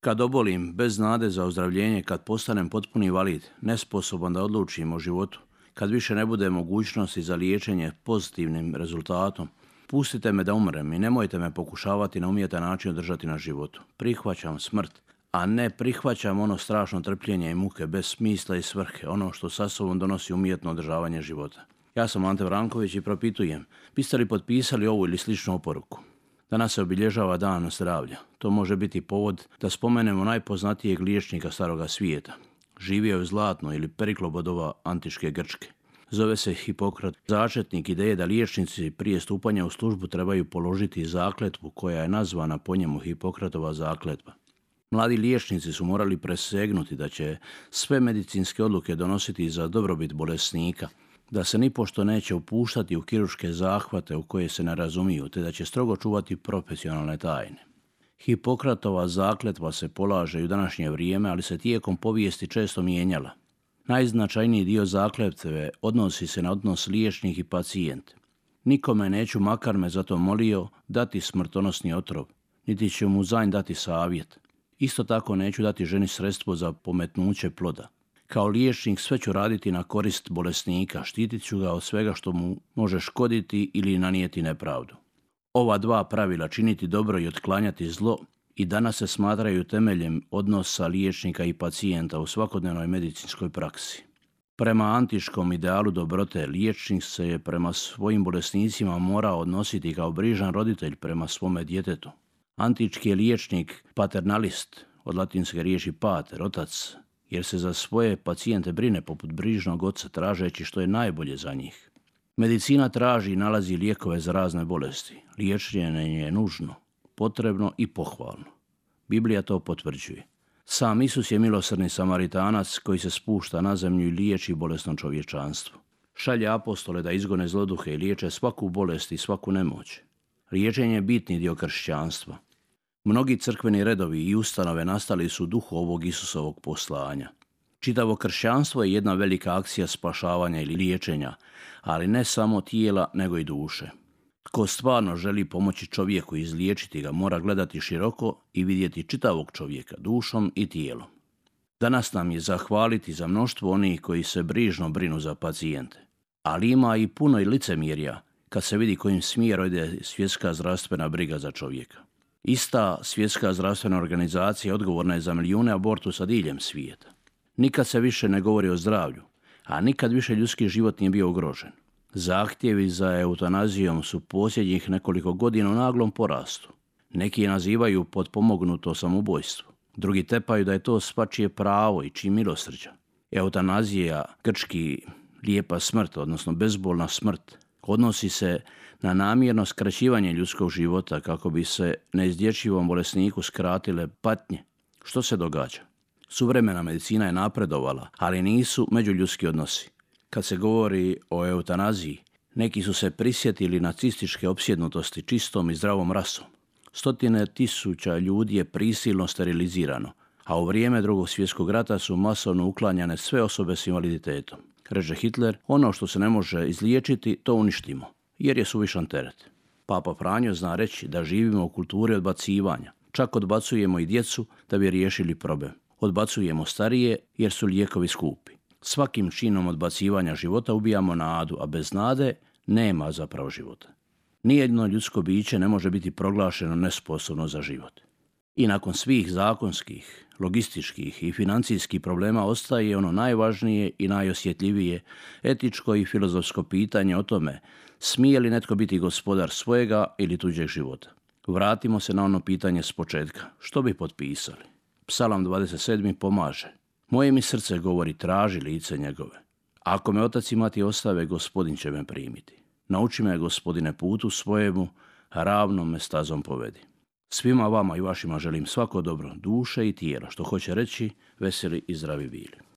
Kad obolim, bez nade za ozdravljenje, kad postanem potpuni valid, nesposoban da odlučim o životu, kad više ne bude mogućnosti za liječenje pozitivnim rezultatom, pustite me da umrem i nemojte me pokušavati na umjetan način održati na životu. Prihvaćam smrt, a ne prihvaćam ono strašno trpljenje i muke bez smisla i svrhe, ono što sa sobom donosi umjetno održavanje života. Ja sam Ante Vranković i propitujem, biste li potpisali ovu ili sličnu oporuku? Danas se obilježava dan zdravlja. To može biti povod da spomenemo najpoznatijeg liječnika staroga svijeta. Živio je u Zlatnoj ili Periklobodova antičke Grčke. Zove se Hipokrat, začetnik ideje da liječnici prije stupanja u službu trebaju položiti zakletvu koja je nazvana po njemu Hipokratova zakletva. Mladi liječnici su morali presegnuti da će sve medicinske odluke donositi za dobrobit bolesnika – da se nipošto neće upuštati u kiruške zahvate u koje se ne razumiju, te da će strogo čuvati profesionalne tajne. Hipokratova zakletva se polaže u današnje vrijeme, ali se tijekom povijesti često mijenjala. Najznačajniji dio zakletve odnosi se na odnos liječnik i pacijent. Nikome neću, makar me zato molio, dati smrtonosni otrov, niti ću mu zanj dati savjet. Isto tako neću dati ženi sredstvo za pometnuće ploda. Kao liječnik sve ću raditi na korist bolesnika, štitit ću ga od svega što mu može škoditi ili nanijeti nepravdu. Ova dva pravila činiti dobro i otklanjati zlo i danas se smatraju temeljem odnosa liječnika i pacijenta u svakodnevnoj medicinskoj praksi. Prema antičkom idealu dobrote, liječnik se je prema svojim bolesnicima morao odnositi kao brižan roditelj prema svome djetetu. Antički je liječnik paternalist, od latinske riječi pater, otac, jer se za svoje pacijente brine poput brižnog oca tražeći što je najbolje za njih. Medicina traži i nalazi lijekove za razne bolesti. Liječenje je nužno, potrebno i pohvalno. Biblija to potvrđuje. Sam Isus je milosrni samaritanac koji se spušta na zemlju i liječi bolesno čovječanstvo. Šalje apostole da izgone zloduhe i liječe svaku bolest i svaku nemoć. Liječenje je bitni dio kršćanstva. Mnogi crkveni redovi i ustanove nastali su duhu ovog Isusovog poslanja. Čitavo kršćanstvo je jedna velika akcija spašavanja ili liječenja, ali ne samo tijela, nego i duše. Tko stvarno želi pomoći čovjeku i izliječiti ga, mora gledati široko i vidjeti čitavog čovjeka, dušom i tijelom. Danas nam je zahvaliti za mnoštvo onih koji se brižno brinu za pacijente. Ali ima i puno i licemjerja kad se vidi kojim smjerom ide svjetska zdravstvena briga za čovjeka. Ista svjetska zdravstvena organizacija odgovorna je za milijune abortusa diljem svijeta. Nikad se više ne govori o zdravlju, a nikad više ljudski život nije bio ugrožen. Zahtjevi za eutanazijom su posljednjih nekoliko godina u naglom porastu. Neki je nazivaju potpomognuto samobojstvo. Drugi tepaju da je to svačije pravo i čiji milosrđa. Eutanazija, grčki lijepa smrt, odnosno bezbolna smrt, odnosi se na namjerno skraćivanje ljudskog života kako bi se neizdječivom bolesniku skratile patnje. Što se događa? Suvremena medicina je napredovala, ali nisu međuljudski odnosi. Kad se govori o eutanaziji, neki su se prisjetili nacističke opsjednutosti čistom i zdravom rasom. Stotine tisuća ljudi je prisilno sterilizirano, a u vrijeme drugog svjetskog rata su masovno uklanjane sve osobe s invaliditetom. Reže Hitler, ono što se ne može izliječiti, to uništimo jer je suvišan teret. Papa Franjo zna reći da živimo u kulturi odbacivanja. Čak odbacujemo i djecu da bi riješili problem. Odbacujemo starije jer su lijekovi skupi. Svakim činom odbacivanja života ubijamo nadu, a bez nade nema zapravo života. Nijedno ljudsko biće ne može biti proglašeno nesposobno za život. I nakon svih zakonskih, logističkih i financijskih problema ostaje ono najvažnije i najosjetljivije etičko i filozofsko pitanje o tome smije li netko biti gospodar svojega ili tuđeg života. Vratimo se na ono pitanje s početka. Što bi potpisali? Psalam 27. pomaže. Moje mi srce govori traži lice njegove. Ako me otac i mati ostave, gospodin će me primiti. Nauči me, gospodine, putu svojemu, ravnom me stazom povedi. Svima vama i vašima želim svako dobro, duše i tijela, što hoće reći veseli i zdravi bili.